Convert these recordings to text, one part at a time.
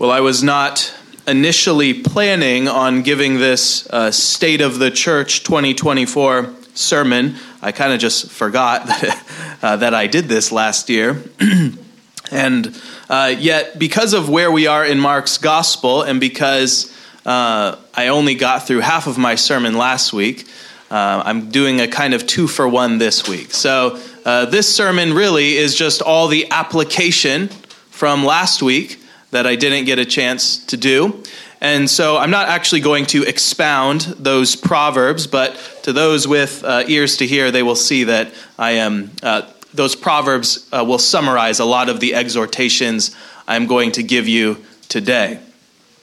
Well, I was not initially planning on giving this uh, State of the Church 2024 sermon. I kind of just forgot that, uh, that I did this last year. and uh, yet, because of where we are in Mark's gospel, and because uh, I only got through half of my sermon last week, uh, I'm doing a kind of two for one this week. So, uh, this sermon really is just all the application from last week that I didn't get a chance to do. And so I'm not actually going to expound those proverbs, but to those with uh, ears to hear, they will see that I am. Uh, those proverbs uh, will summarize a lot of the exhortations I'm going to give you today.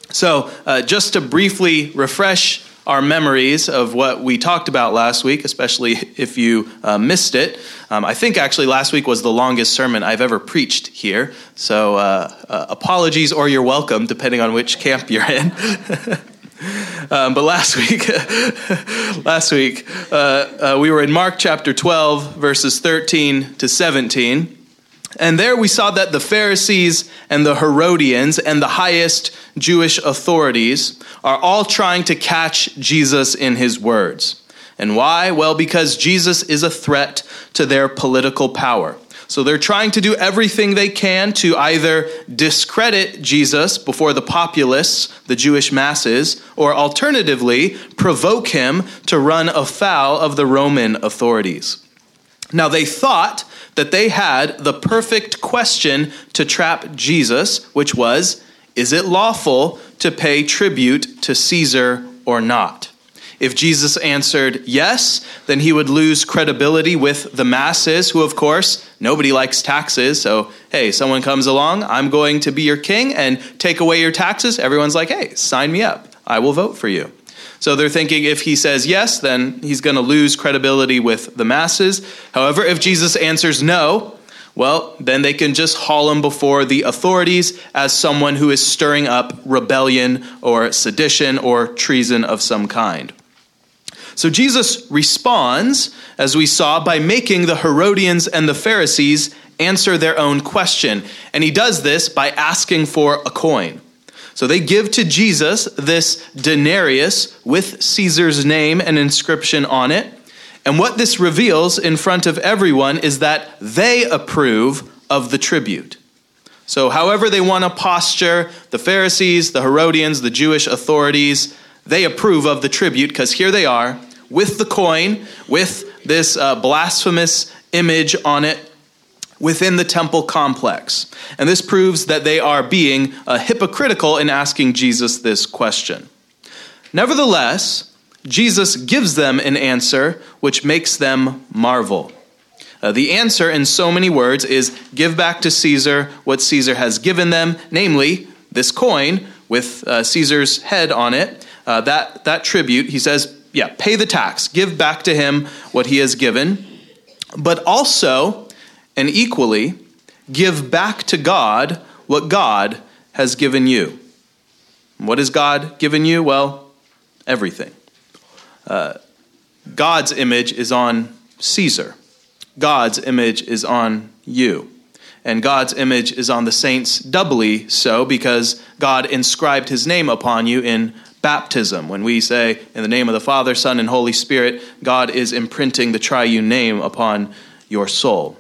So, uh, just to briefly refresh our memories of what we talked about last week, especially if you uh, missed it. Um, I think actually last week was the longest sermon I've ever preached here. So uh, uh, apologies or you're welcome, depending on which camp you're in. um, but last week, last week uh, uh, we were in Mark chapter 12, verses 13 to 17. And there we saw that the Pharisees and the Herodians and the highest Jewish authorities are all trying to catch Jesus in his words. And why? Well, because Jesus is a threat to their political power. So they're trying to do everything they can to either discredit Jesus before the populace, the Jewish masses, or alternatively, provoke him to run afoul of the Roman authorities. Now, they thought that they had the perfect question to trap Jesus, which was Is it lawful to pay tribute to Caesar or not? If Jesus answered yes, then he would lose credibility with the masses, who, of course, nobody likes taxes. So, hey, someone comes along, I'm going to be your king and take away your taxes. Everyone's like, hey, sign me up. I will vote for you. So they're thinking if he says yes, then he's going to lose credibility with the masses. However, if Jesus answers no, well, then they can just haul him before the authorities as someone who is stirring up rebellion or sedition or treason of some kind. So Jesus responds, as we saw, by making the Herodians and the Pharisees answer their own question. And he does this by asking for a coin. So they give to Jesus this denarius with Caesar's name and inscription on it. And what this reveals in front of everyone is that they approve of the tribute. So, however they want to posture, the Pharisees, the Herodians, the Jewish authorities, they approve of the tribute because here they are with the coin, with this uh, blasphemous image on it within the temple complex. And this proves that they are being uh, hypocritical in asking Jesus this question. Nevertheless, Jesus gives them an answer which makes them marvel. Uh, the answer, in so many words, is give back to Caesar what Caesar has given them, namely this coin with uh, Caesar's head on it. Uh, that, that tribute, he says, yeah, pay the tax, give back to him what he has given, but also and equally give back to God what God has given you. What has God given you? Well, everything. Uh, God's image is on Caesar. God's image is on you. And God's image is on the saints doubly so because God inscribed his name upon you in baptism. When we say, in the name of the Father, Son, and Holy Spirit, God is imprinting the triune name upon your soul.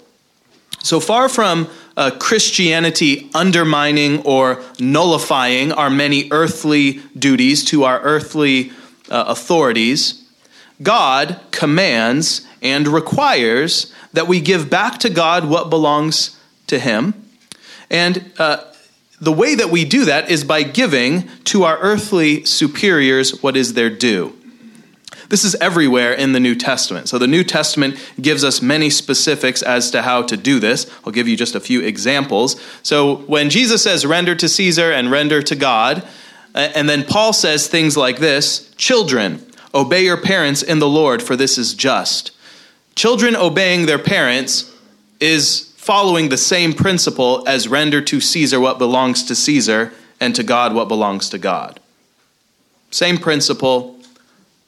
So far from uh, Christianity undermining or nullifying our many earthly duties to our earthly uh, authorities, God commands and requires that we give back to God what belongs to Him. And uh, the way that we do that is by giving to our earthly superiors what is their due. This is everywhere in the New Testament. So the New Testament gives us many specifics as to how to do this. I'll give you just a few examples. So when Jesus says, render to Caesar and render to God, and then Paul says things like this Children, obey your parents in the Lord, for this is just. Children obeying their parents is following the same principle as render to Caesar what belongs to Caesar and to God what belongs to God. Same principle,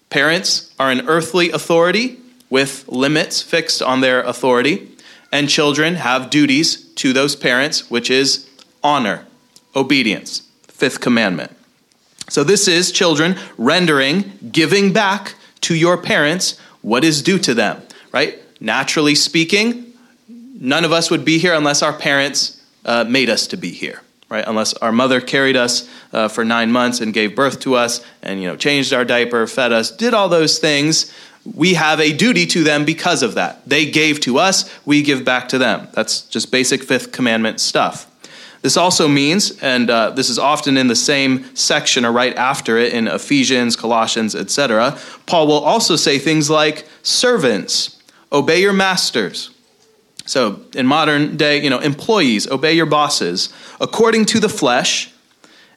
Parents are an earthly authority with limits fixed on their authority, and children have duties to those parents, which is honor, obedience, fifth commandment. So this is children rendering, giving back to your parents what is due to them, right? Naturally speaking, none of us would be here unless our parents uh, made us to be here, right? Unless our mother carried us uh, for nine months and gave birth to us and, you know, changed our diaper, fed us, did all those things. We have a duty to them because of that. They gave to us, we give back to them. That's just basic fifth commandment stuff. This also means, and uh, this is often in the same section or right after it in Ephesians, Colossians, etc., Paul will also say things like, servants, obey your masters. So in modern day, you know, employees, obey your bosses according to the flesh.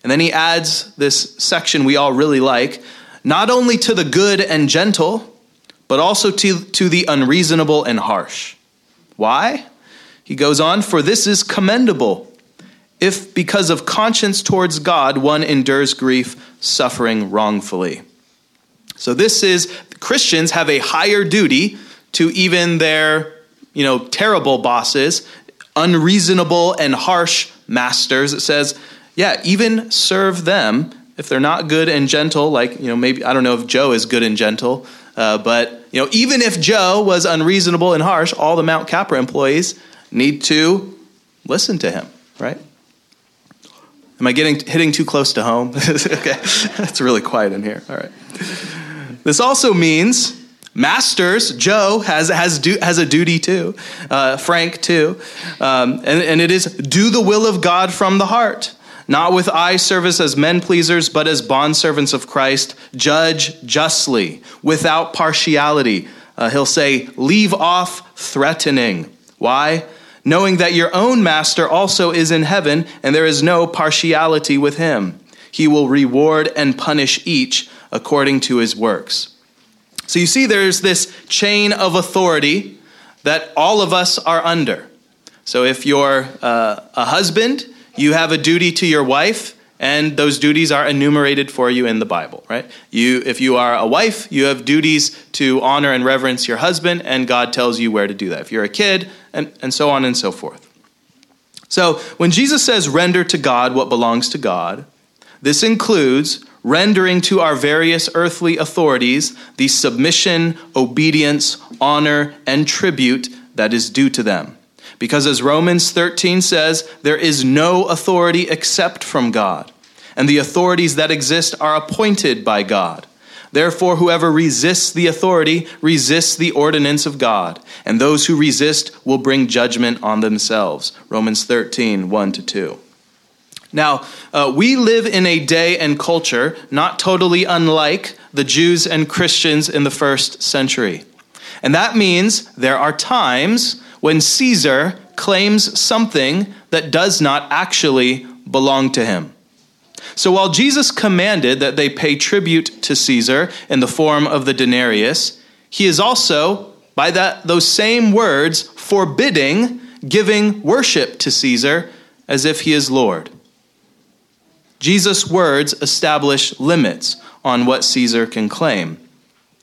And then he adds this section we all really like, not only to the good and gentle, but also to, to the unreasonable and harsh. Why? He goes on, for this is commendable if because of conscience towards God one endures grief, suffering wrongfully. So this is Christians have a higher duty to even their, you know, terrible bosses, unreasonable and harsh masters. It says, yeah, even serve them if they're not good and gentle, like, you know, maybe, I don't know if Joe is good and gentle, uh, but, you know, even if Joe was unreasonable and harsh, all the Mount Capra employees need to listen to him, right? Am I getting hitting too close to home? okay, it's really quiet in here. All right. This also means masters. Joe has has do, has a duty too. Uh, Frank too, um, and and it is do the will of God from the heart. Not with eye service as men pleasers, but as bondservants of Christ, judge justly, without partiality. Uh, he'll say, leave off threatening. Why? knowing that your own master also is in heaven, and there is no partiality with him. He will reward and punish each according to his works. So you see, there's this chain of authority that all of us are under. So if you're uh, a husband, you have a duty to your wife and those duties are enumerated for you in the Bible, right? You, if you are a wife, you have duties to honor and reverence your husband, and God tells you where to do that. If you're a kid, and, and so on and so forth. So when Jesus says render to God what belongs to God, this includes rendering to our various earthly authorities the submission, obedience, honor, and tribute that is due to them. Because as Romans 13 says, there is no authority except from God, and the authorities that exist are appointed by God. Therefore, whoever resists the authority resists the ordinance of God, and those who resist will bring judgment on themselves. Romans 13, 1 to 2. Now, uh, we live in a day and culture not totally unlike the Jews and Christians in the first century. And that means there are times when Caesar claims something that does not actually belong to him. So while Jesus commanded that they pay tribute to Caesar in the form of the denarius, he is also, by that, those same words, forbidding giving worship to Caesar as if he is Lord. Jesus' words establish limits on what Caesar can claim.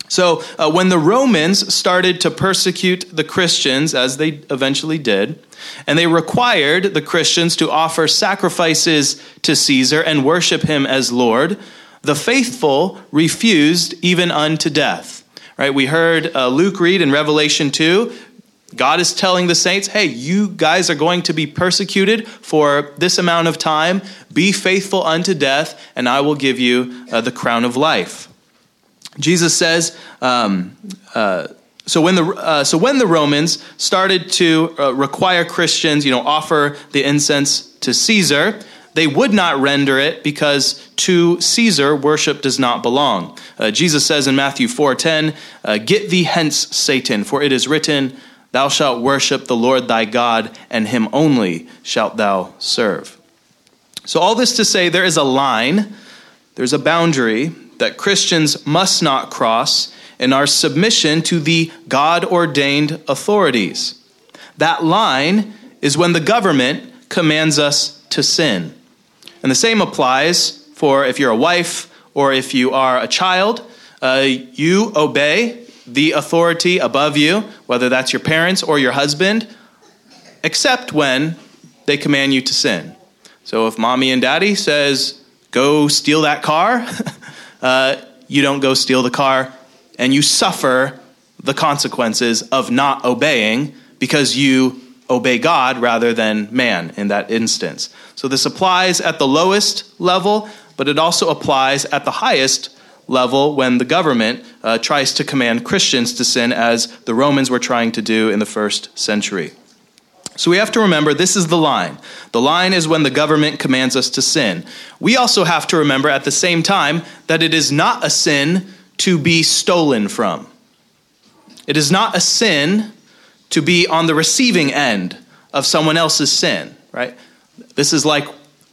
So, uh, when the Romans started to persecute the Christians, as they eventually did, and they required the Christians to offer sacrifices to Caesar and worship him as Lord, the faithful refused even unto death. Right? We heard uh, Luke read in Revelation 2 God is telling the saints, hey, you guys are going to be persecuted for this amount of time. Be faithful unto death, and I will give you uh, the crown of life. Jesus says, um, uh, so when the uh, so when the Romans started to uh, require Christians, you know, offer the incense to Caesar, they would not render it because to Caesar worship does not belong. Uh, Jesus says in Matthew 4:10, uh, "Get thee hence, Satan, for it is written, Thou shalt worship the Lord thy God, and him only shalt thou serve." So all this to say, there is a line, there's a boundary that Christians must not cross in our submission to the God ordained authorities. That line is when the government commands us to sin. And the same applies for if you're a wife or if you are a child. Uh, you obey the authority above you, whether that's your parents or your husband, except when they command you to sin. So if mommy and daddy says go steal that car, uh, you don't go steal the car, and you suffer the consequences of not obeying because you obey God rather than man in that instance. So this applies at the lowest level, but it also applies at the highest level when the government uh, tries to command Christians to sin, as the Romans were trying to do in the first century. So we have to remember this is the line. The line is when the government commands us to sin. We also have to remember at the same time that it is not a sin to be stolen from. It is not a sin to be on the receiving end of someone else's sin, right? This is like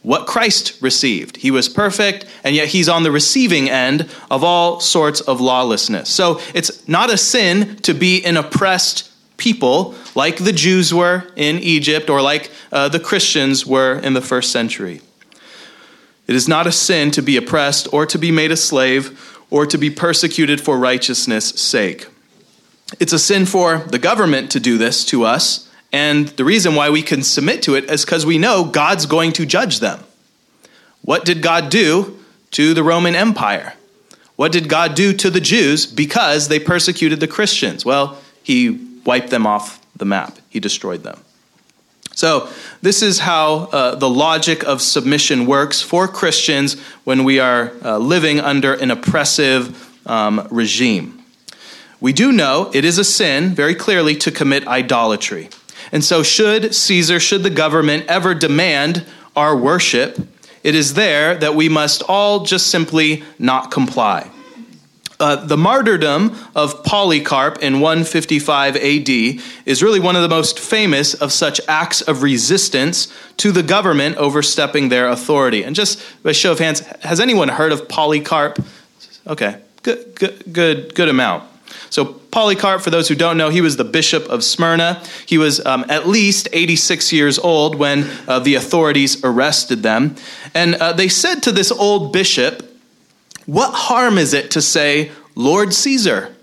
what Christ received. He was perfect, and yet he's on the receiving end of all sorts of lawlessness. So it's not a sin to be an oppressed people like the Jews were in Egypt or like uh, the Christians were in the first century. It is not a sin to be oppressed or to be made a slave or to be persecuted for righteousness' sake. It's a sin for the government to do this to us, and the reason why we can submit to it is because we know God's going to judge them. What did God do to the Roman Empire? What did God do to the Jews because they persecuted the Christians? Well, he wiped them off the map, he destroyed them. So, this is how uh, the logic of submission works for Christians when we are uh, living under an oppressive um, regime. We do know it is a sin, very clearly, to commit idolatry. And so, should Caesar, should the government ever demand our worship, it is there that we must all just simply not comply. Uh, the martyrdom of Polycarp in 155 AD is really one of the most famous of such acts of resistance to the government overstepping their authority. And just by show of hands, has anyone heard of Polycarp? Okay, good, good, good, good amount. So, Polycarp, for those who don't know, he was the bishop of Smyrna. He was um, at least 86 years old when uh, the authorities arrested them. And uh, they said to this old bishop, what harm is it to say, Lord Caesar,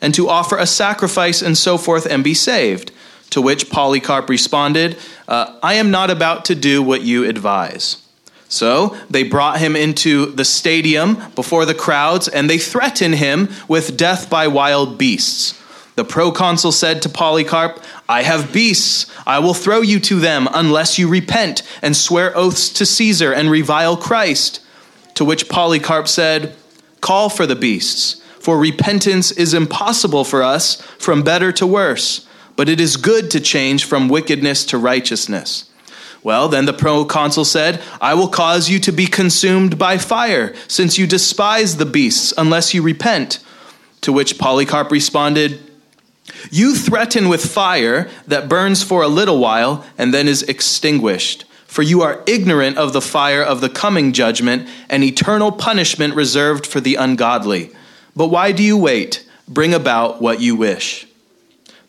and to offer a sacrifice and so forth and be saved? To which Polycarp responded, uh, I am not about to do what you advise. So they brought him into the stadium before the crowds, and they threatened him with death by wild beasts. The proconsul said to Polycarp, I have beasts. I will throw you to them unless you repent and swear oaths to Caesar and revile Christ. To which Polycarp said, Call for the beasts, for repentance is impossible for us from better to worse, but it is good to change from wickedness to righteousness. Well, then the proconsul said, I will cause you to be consumed by fire, since you despise the beasts unless you repent. To which Polycarp responded, You threaten with fire that burns for a little while and then is extinguished for you are ignorant of the fire of the coming judgment and eternal punishment reserved for the ungodly. But why do you wait? Bring about what you wish.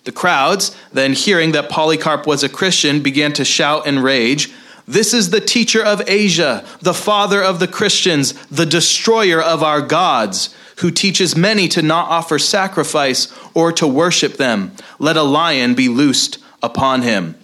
The crowds, then hearing that Polycarp was a Christian, began to shout and rage. This is the teacher of Asia, the father of the Christians, the destroyer of our gods, who teaches many to not offer sacrifice or to worship them. Let a lion be loosed upon him.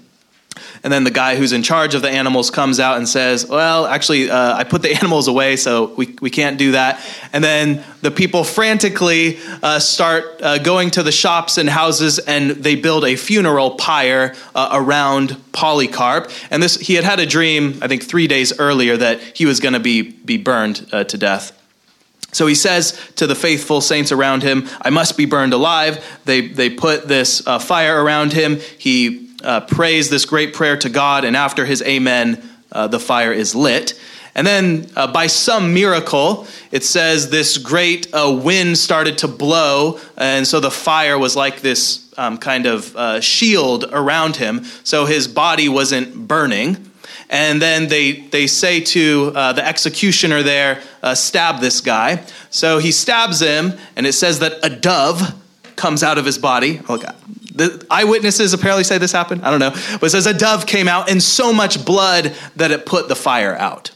And then the guy who's in charge of the animals comes out and says, Well, actually, uh, I put the animals away, so we, we can't do that. And then the people frantically uh, start uh, going to the shops and houses and they build a funeral pyre uh, around Polycarp. And this, he had had a dream, I think, three days earlier that he was going to be, be burned uh, to death. So he says to the faithful saints around him, I must be burned alive. They, they put this uh, fire around him. He uh, prays this great prayer to God, and after his amen, uh, the fire is lit. And then, uh, by some miracle, it says this great uh, wind started to blow, and so the fire was like this um, kind of uh, shield around him, so his body wasn't burning. And then they, they say to uh, the executioner there, stab this guy. So he stabs him, and it says that a dove comes out of his body. Oh, God the eyewitnesses apparently say this happened. I don't know. But it says a dove came out and so much blood that it put the fire out.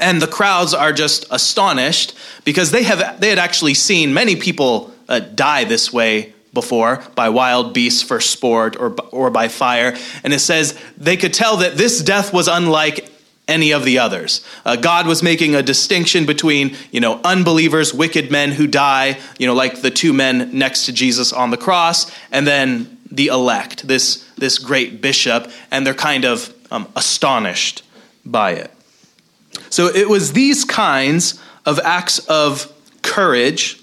And the crowds are just astonished because they have they had actually seen many people uh, die this way before by wild beasts for sport or or by fire. And it says they could tell that this death was unlike any of the others. Uh, God was making a distinction between, you know, unbelievers, wicked men who die, you know, like the two men next to Jesus on the cross, and then the elect, this, this great bishop, and they're kind of um, astonished by it. So it was these kinds of acts of courage,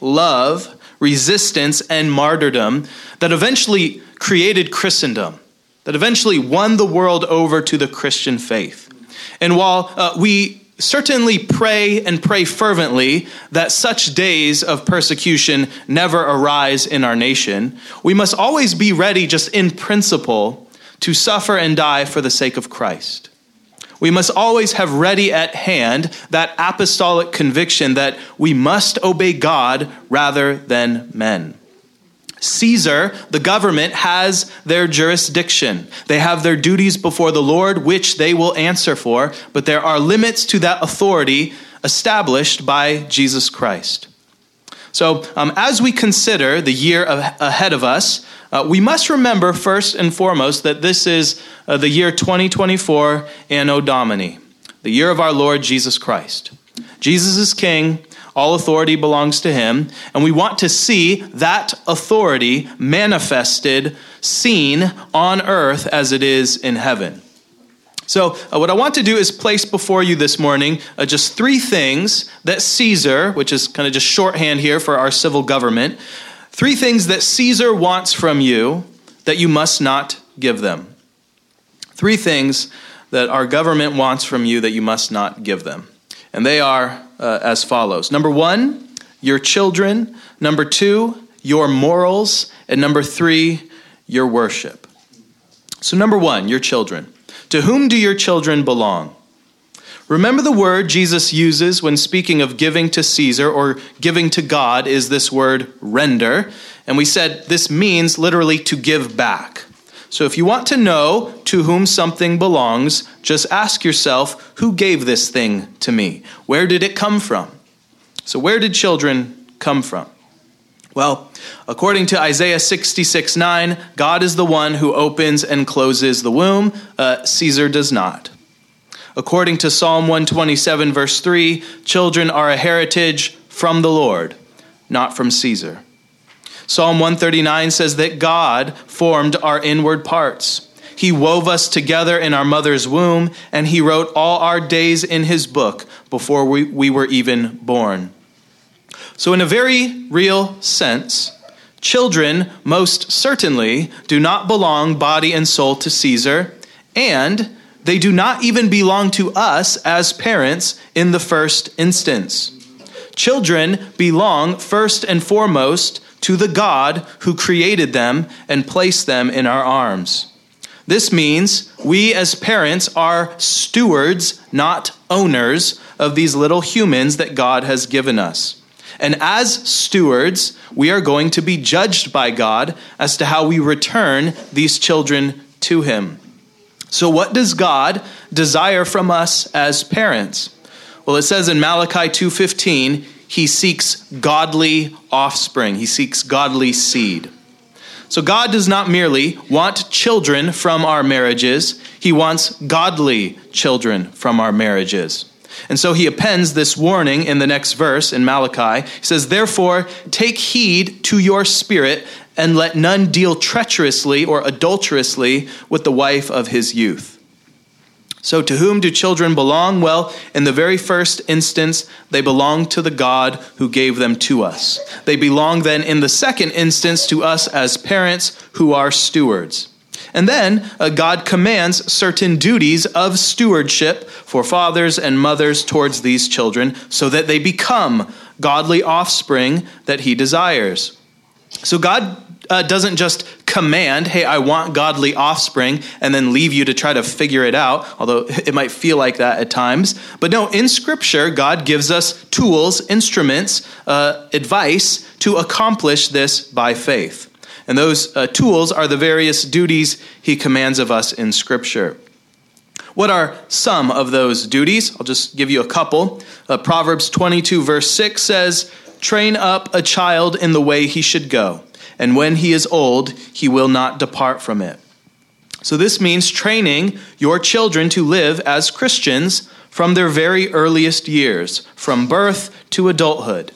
love, resistance, and martyrdom that eventually created Christendom, that eventually won the world over to the Christian faith. And while uh, we certainly pray and pray fervently that such days of persecution never arise in our nation, we must always be ready, just in principle, to suffer and die for the sake of Christ. We must always have ready at hand that apostolic conviction that we must obey God rather than men. Caesar, the government, has their jurisdiction. They have their duties before the Lord, which they will answer for, but there are limits to that authority established by Jesus Christ. So, um, as we consider the year ahead of us, uh, we must remember first and foremost that this is uh, the year 2024 Anno Domini, the year of our Lord Jesus Christ. Jesus is King, all authority belongs to him. And we want to see that authority manifested, seen on earth as it is in heaven. So, uh, what I want to do is place before you this morning uh, just three things that Caesar, which is kind of just shorthand here for our civil government, three things that Caesar wants from you that you must not give them. Three things that our government wants from you that you must not give them. And they are uh, as follows Number one, your children. Number two, your morals. And number three, your worship. So, number one, your children. To whom do your children belong? Remember the word Jesus uses when speaking of giving to Caesar or giving to God is this word render. And we said this means literally to give back. So if you want to know to whom something belongs, just ask yourself, who gave this thing to me? Where did it come from? So, where did children come from? Well, according to Isaiah 66 9, God is the one who opens and closes the womb, uh, Caesar does not. According to Psalm 127, verse 3, children are a heritage from the Lord, not from Caesar. Psalm 139 says that God formed our inward parts. He wove us together in our mother's womb, and He wrote all our days in His book before we, we were even born. So, in a very real sense, children most certainly do not belong body and soul to Caesar, and they do not even belong to us as parents in the first instance. Children belong first and foremost to the God who created them and placed them in our arms. This means we as parents are stewards, not owners, of these little humans that God has given us. And as stewards, we are going to be judged by God as to how we return these children to Him. So, what does God desire from us as parents? Well, it says in Malachi 2:15, he seeks godly offspring, he seeks godly seed. So God does not merely want children from our marriages, he wants godly children from our marriages. And so he appends this warning in the next verse in Malachi. He says, Therefore, take heed to your spirit, and let none deal treacherously or adulterously with the wife of his youth. So, to whom do children belong? Well, in the very first instance, they belong to the God who gave them to us. They belong then, in the second instance, to us as parents who are stewards. And then uh, God commands certain duties of stewardship for fathers and mothers towards these children so that they become godly offspring that He desires. So, God uh, doesn't just command, hey, I want godly offspring, and then leave you to try to figure it out, although it might feel like that at times. But no, in Scripture, God gives us tools, instruments, uh, advice to accomplish this by faith. And those uh, tools are the various duties He commands of us in Scripture. What are some of those duties? I'll just give you a couple. Uh, Proverbs 22, verse 6 says, Train up a child in the way he should go and when he is old, he will not depart from it. So, this means training your children to live as Christians from their very earliest years, from birth to adulthood.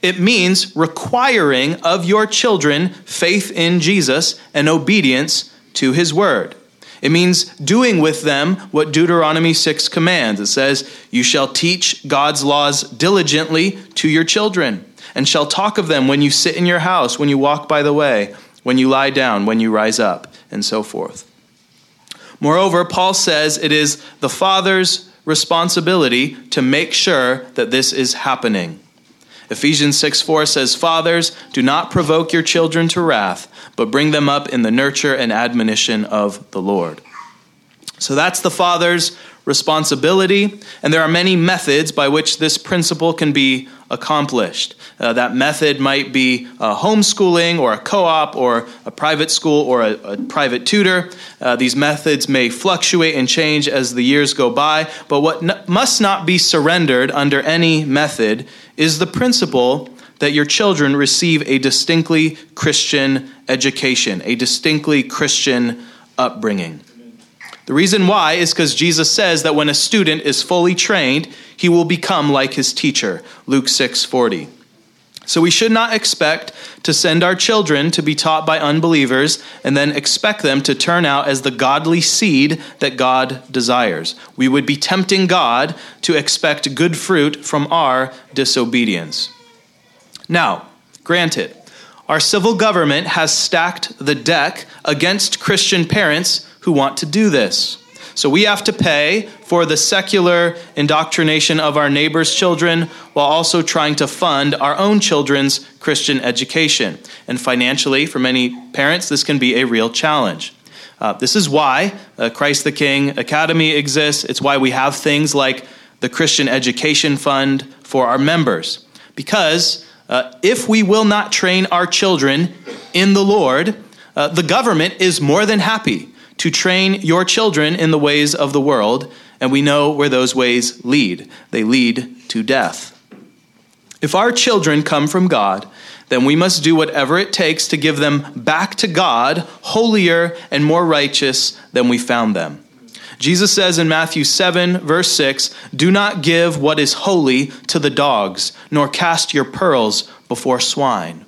It means requiring of your children faith in Jesus and obedience to his word. It means doing with them what Deuteronomy 6 commands. It says, You shall teach God's laws diligently to your children, and shall talk of them when you sit in your house, when you walk by the way, when you lie down, when you rise up, and so forth. Moreover, Paul says it is the father's responsibility to make sure that this is happening. Ephesians 6 4 says, Fathers, do not provoke your children to wrath, but bring them up in the nurture and admonition of the Lord. So that's the father's responsibility, and there are many methods by which this principle can be accomplished. Uh, that method might be uh, homeschooling or a co op or a private school or a, a private tutor. Uh, these methods may fluctuate and change as the years go by, but what n- must not be surrendered under any method is the principle that your children receive a distinctly Christian education, a distinctly Christian upbringing. The reason why is because Jesus says that when a student is fully trained, he will become like his teacher. Luke 6:40. So we should not expect to send our children to be taught by unbelievers and then expect them to turn out as the godly seed that God desires. We would be tempting God to expect good fruit from our disobedience. Now, granted, our civil government has stacked the deck against Christian parents who want to do this. So we have to pay for the secular indoctrination of our neighbors' children while also trying to fund our own children's Christian education. And financially, for many parents, this can be a real challenge. Uh, this is why uh, Christ the King Academy exists. It's why we have things like the Christian Education Fund for our members. Because uh, if we will not train our children in the Lord, uh, the government is more than happy to train your children in the ways of the world, and we know where those ways lead. They lead to death. If our children come from God, then we must do whatever it takes to give them back to God, holier and more righteous than we found them. Jesus says in Matthew 7, verse 6 Do not give what is holy to the dogs, nor cast your pearls before swine.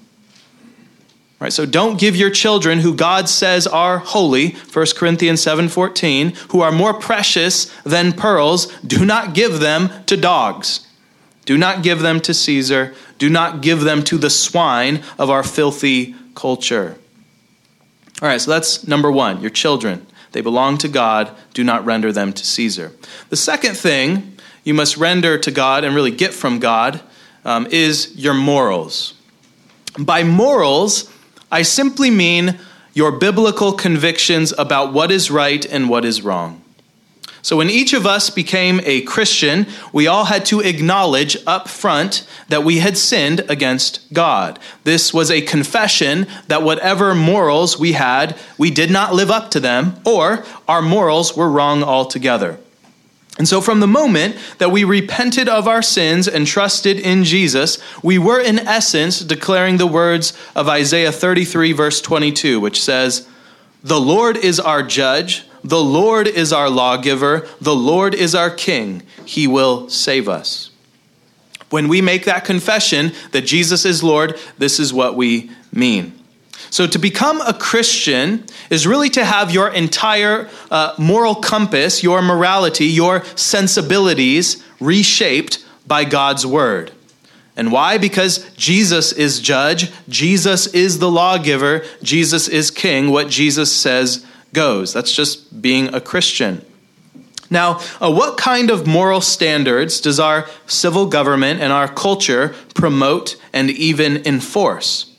Right, so don't give your children who God says are holy, 1 Corinthians 7:14, who are more precious than pearls, do not give them to dogs. Do not give them to Caesar. Do not give them to the swine of our filthy culture. All right, so that's number 1, your children. They belong to God. Do not render them to Caesar. The second thing you must render to God and really get from God um, is your morals. By morals, I simply mean your biblical convictions about what is right and what is wrong. So, when each of us became a Christian, we all had to acknowledge up front that we had sinned against God. This was a confession that whatever morals we had, we did not live up to them, or our morals were wrong altogether. And so, from the moment that we repented of our sins and trusted in Jesus, we were in essence declaring the words of Isaiah 33, verse 22, which says, The Lord is our judge, the Lord is our lawgiver, the Lord is our king. He will save us. When we make that confession that Jesus is Lord, this is what we mean. So, to become a Christian is really to have your entire uh, moral compass, your morality, your sensibilities reshaped by God's word. And why? Because Jesus is judge, Jesus is the lawgiver, Jesus is king. What Jesus says goes. That's just being a Christian. Now, uh, what kind of moral standards does our civil government and our culture promote and even enforce?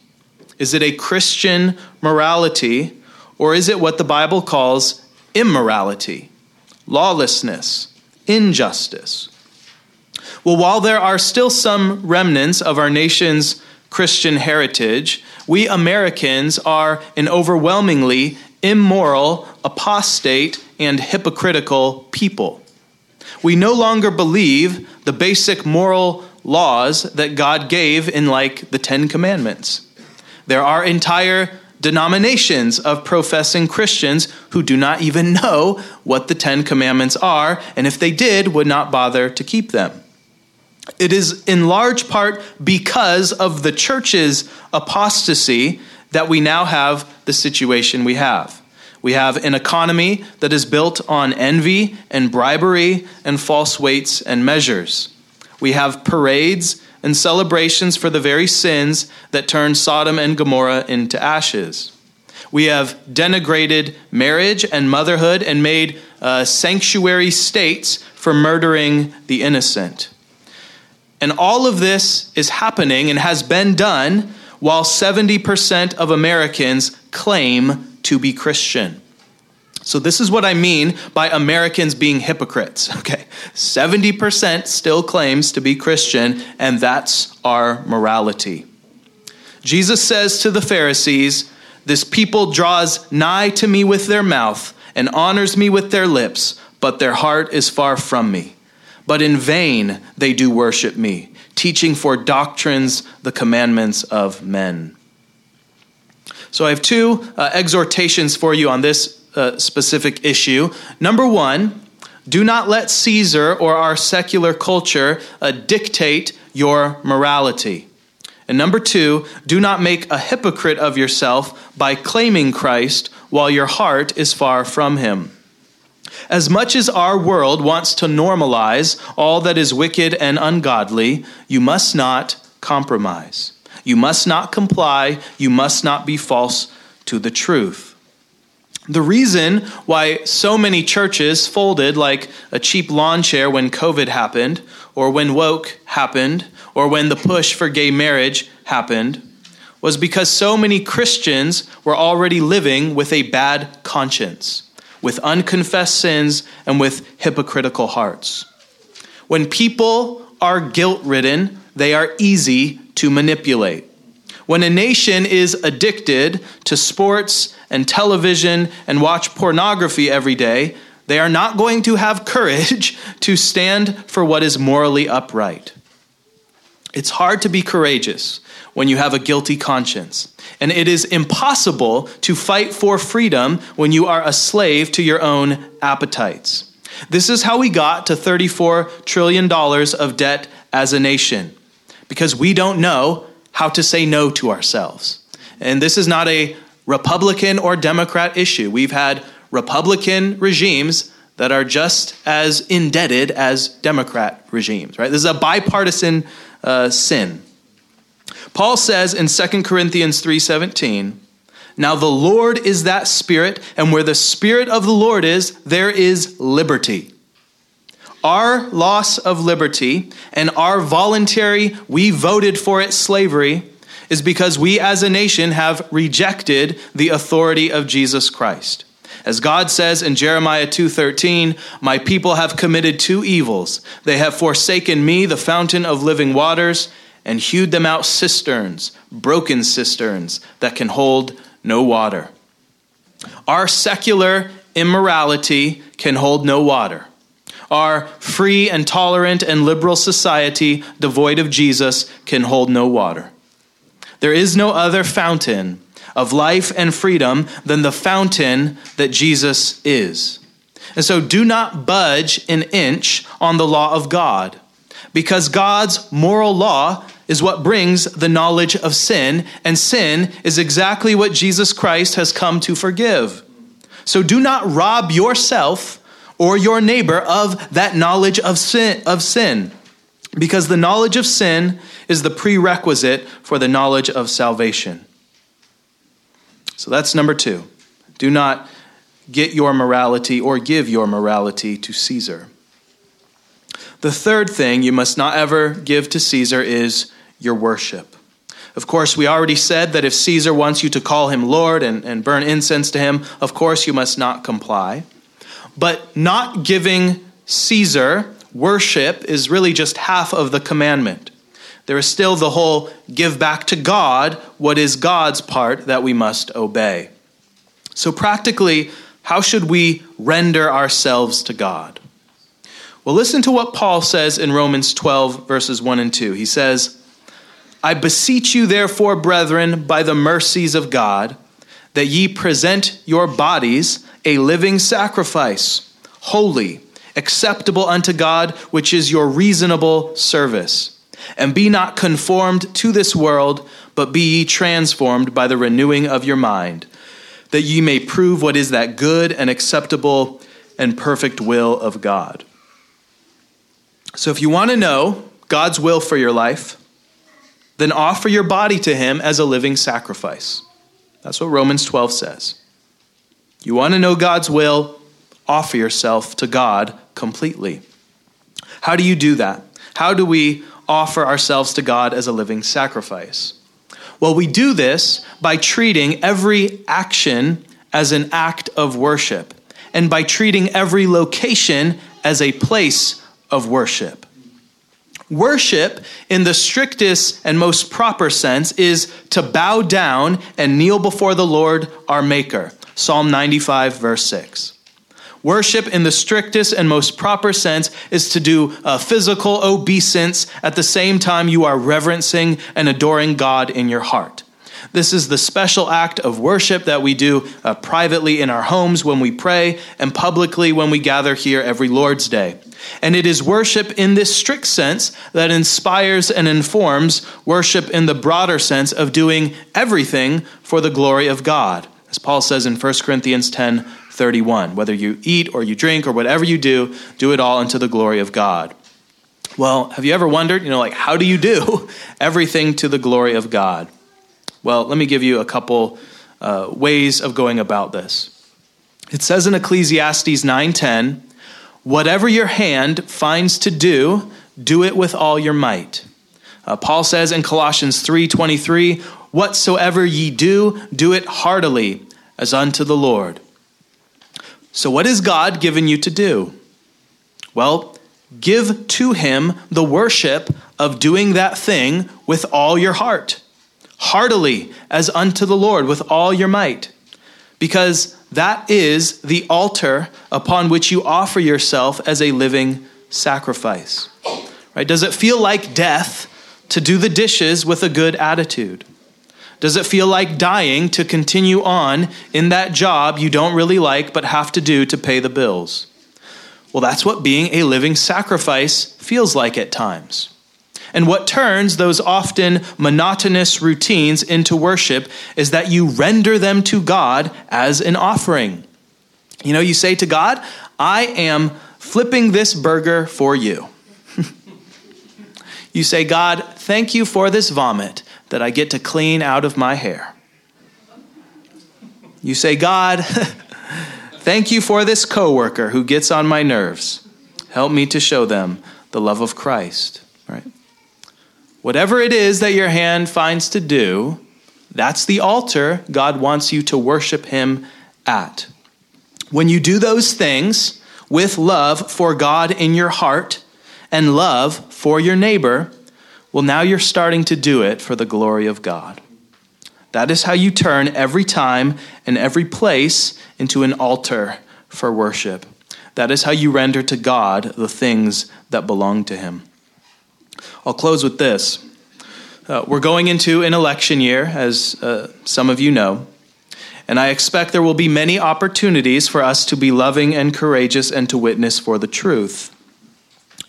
Is it a Christian morality, or is it what the Bible calls immorality, lawlessness, injustice? Well, while there are still some remnants of our nation's Christian heritage, we Americans are an overwhelmingly immoral, apostate, and hypocritical people. We no longer believe the basic moral laws that God gave in, like, the Ten Commandments. There are entire denominations of professing Christians who do not even know what the Ten Commandments are, and if they did, would not bother to keep them. It is in large part because of the church's apostasy that we now have the situation we have. We have an economy that is built on envy and bribery and false weights and measures. We have parades and celebrations for the very sins that turned Sodom and Gomorrah into ashes. We have denigrated marriage and motherhood and made uh, sanctuary states for murdering the innocent. And all of this is happening and has been done while 70% of Americans claim to be Christian. So, this is what I mean by Americans being hypocrites. Okay, 70% still claims to be Christian, and that's our morality. Jesus says to the Pharisees, This people draws nigh to me with their mouth and honors me with their lips, but their heart is far from me. But in vain they do worship me, teaching for doctrines the commandments of men. So, I have two uh, exhortations for you on this uh, specific issue. Number one, do not let Caesar or our secular culture uh, dictate your morality. And number two, do not make a hypocrite of yourself by claiming Christ while your heart is far from him. As much as our world wants to normalize all that is wicked and ungodly, you must not compromise. You must not comply. You must not be false to the truth. The reason why so many churches folded like a cheap lawn chair when COVID happened, or when woke happened, or when the push for gay marriage happened, was because so many Christians were already living with a bad conscience, with unconfessed sins, and with hypocritical hearts. When people are guilt ridden, they are easy to manipulate. When a nation is addicted to sports and television and watch pornography every day, they are not going to have courage to stand for what is morally upright. It's hard to be courageous when you have a guilty conscience. And it is impossible to fight for freedom when you are a slave to your own appetites. This is how we got to $34 trillion of debt as a nation, because we don't know how to say no to ourselves. And this is not a Republican or Democrat issue. We've had Republican regimes that are just as indebted as Democrat regimes, right? This is a bipartisan uh, sin. Paul says in 2 Corinthians 3:17, "Now the Lord is that spirit, and where the spirit of the Lord is, there is liberty." Our loss of liberty and our voluntary, we voted for it slavery is because we as a nation have rejected the authority of Jesus Christ. As God says in Jeremiah 2:13, "My people have committed two evils. They have forsaken me, the fountain of living waters, and hewed them out cisterns, broken cisterns that can hold no water." Our secular immorality can hold no water. Our free and tolerant and liberal society, devoid of Jesus, can hold no water. There is no other fountain of life and freedom than the fountain that Jesus is. And so do not budge an inch on the law of God, because God's moral law is what brings the knowledge of sin, and sin is exactly what Jesus Christ has come to forgive. So do not rob yourself or your neighbor of that knowledge of sin, of sin because the knowledge of sin is the prerequisite for the knowledge of salvation. So that's number two. Do not get your morality or give your morality to Caesar. The third thing you must not ever give to Caesar is your worship. Of course, we already said that if Caesar wants you to call him Lord and, and burn incense to him, of course you must not comply. But not giving Caesar worship is really just half of the commandment. There is still the whole give back to God what is God's part that we must obey. So, practically, how should we render ourselves to God? Well, listen to what Paul says in Romans 12, verses 1 and 2. He says, I beseech you, therefore, brethren, by the mercies of God, that ye present your bodies a living sacrifice, holy, acceptable unto God, which is your reasonable service. And be not conformed to this world, but be ye transformed by the renewing of your mind, that ye may prove what is that good and acceptable and perfect will of God. So, if you want to know God's will for your life, then offer your body to Him as a living sacrifice. That's what Romans 12 says. You want to know God's will, offer yourself to God completely. How do you do that? How do we offer ourselves to God as a living sacrifice? Well, we do this by treating every action as an act of worship and by treating every location as a place of worship. Worship, in the strictest and most proper sense, is to bow down and kneel before the Lord our Maker. Psalm 95, verse 6. Worship, in the strictest and most proper sense, is to do a physical obeisance at the same time you are reverencing and adoring God in your heart. This is the special act of worship that we do uh, privately in our homes when we pray and publicly when we gather here every Lord's Day. And it is worship in this strict sense that inspires and informs worship in the broader sense of doing everything for the glory of God. As Paul says in 1 Corinthians 10 31, whether you eat or you drink or whatever you do, do it all unto the glory of God. Well, have you ever wondered, you know, like, how do you do everything to the glory of God? Well, let me give you a couple uh, ways of going about this. It says in Ecclesiastes 9:10, Whatever your hand finds to do, do it with all your might. Uh, Paul says in Colossians 3:23, "Whatsoever ye do, do it heartily, as unto the Lord." So what has God given you to do? Well, give to him the worship of doing that thing with all your heart, heartily, as unto the Lord with all your might. Because that is the altar upon which you offer yourself as a living sacrifice. Right? Does it feel like death to do the dishes with a good attitude? Does it feel like dying to continue on in that job you don't really like but have to do to pay the bills? Well, that's what being a living sacrifice feels like at times. And what turns those often monotonous routines into worship is that you render them to God as an offering. You know, you say to God, I am flipping this burger for you. you say, God, thank you for this vomit that I get to clean out of my hair. You say, God, thank you for this coworker who gets on my nerves. Help me to show them the love of Christ. Right? Whatever it is that your hand finds to do, that's the altar God wants you to worship Him at. When you do those things with love for God in your heart and love for your neighbor, well, now you're starting to do it for the glory of God. That is how you turn every time and every place into an altar for worship. That is how you render to God the things that belong to Him. I'll close with this. Uh, we're going into an election year, as uh, some of you know, and I expect there will be many opportunities for us to be loving and courageous and to witness for the truth.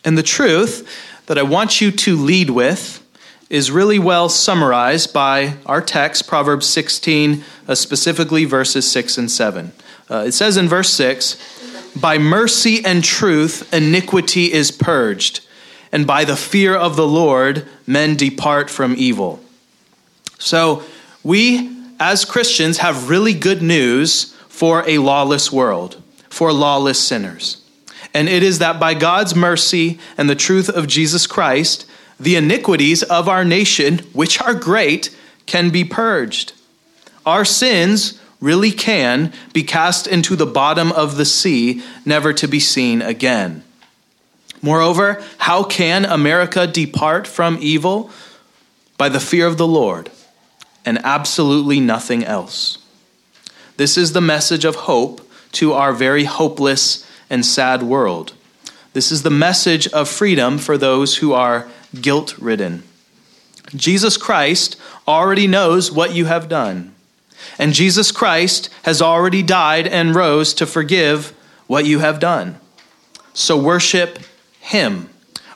And the truth that I want you to lead with is really well summarized by our text, Proverbs 16, uh, specifically verses 6 and 7. Uh, it says in verse 6 By mercy and truth, iniquity is purged and by the fear of the Lord, men depart from evil. So, we as Christians have really good news for a lawless world, for lawless sinners. And it is that by God's mercy and the truth of Jesus Christ, the iniquities of our nation, which are great, can be purged. Our sins really can be cast into the bottom of the sea, never to be seen again. Moreover, how can America depart from evil? By the fear of the Lord and absolutely nothing else. This is the message of hope to our very hopeless and sad world. This is the message of freedom for those who are guilt ridden. Jesus Christ already knows what you have done. And Jesus Christ has already died and rose to forgive what you have done. So worship him,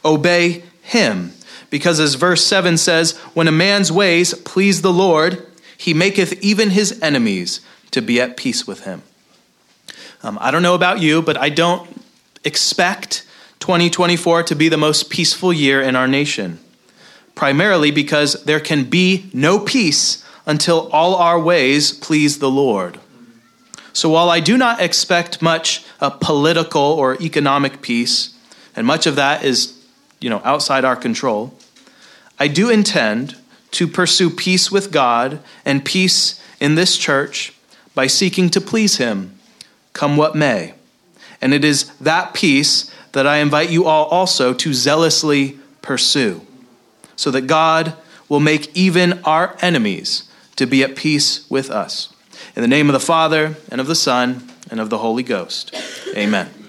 obey him. Because as verse 7 says, when a man's ways please the Lord, he maketh even his enemies to be at peace with him. Um, I don't know about you, but I don't expect 2024 to be the most peaceful year in our nation, primarily because there can be no peace until all our ways please the Lord. So while I do not expect much uh, political or economic peace, and much of that is, you know, outside our control, I do intend to pursue peace with God and peace in this church by seeking to please Him, come what may. And it is that peace that I invite you all also to zealously pursue, so that God will make even our enemies to be at peace with us. In the name of the Father, and of the Son, and of the Holy Ghost. Amen.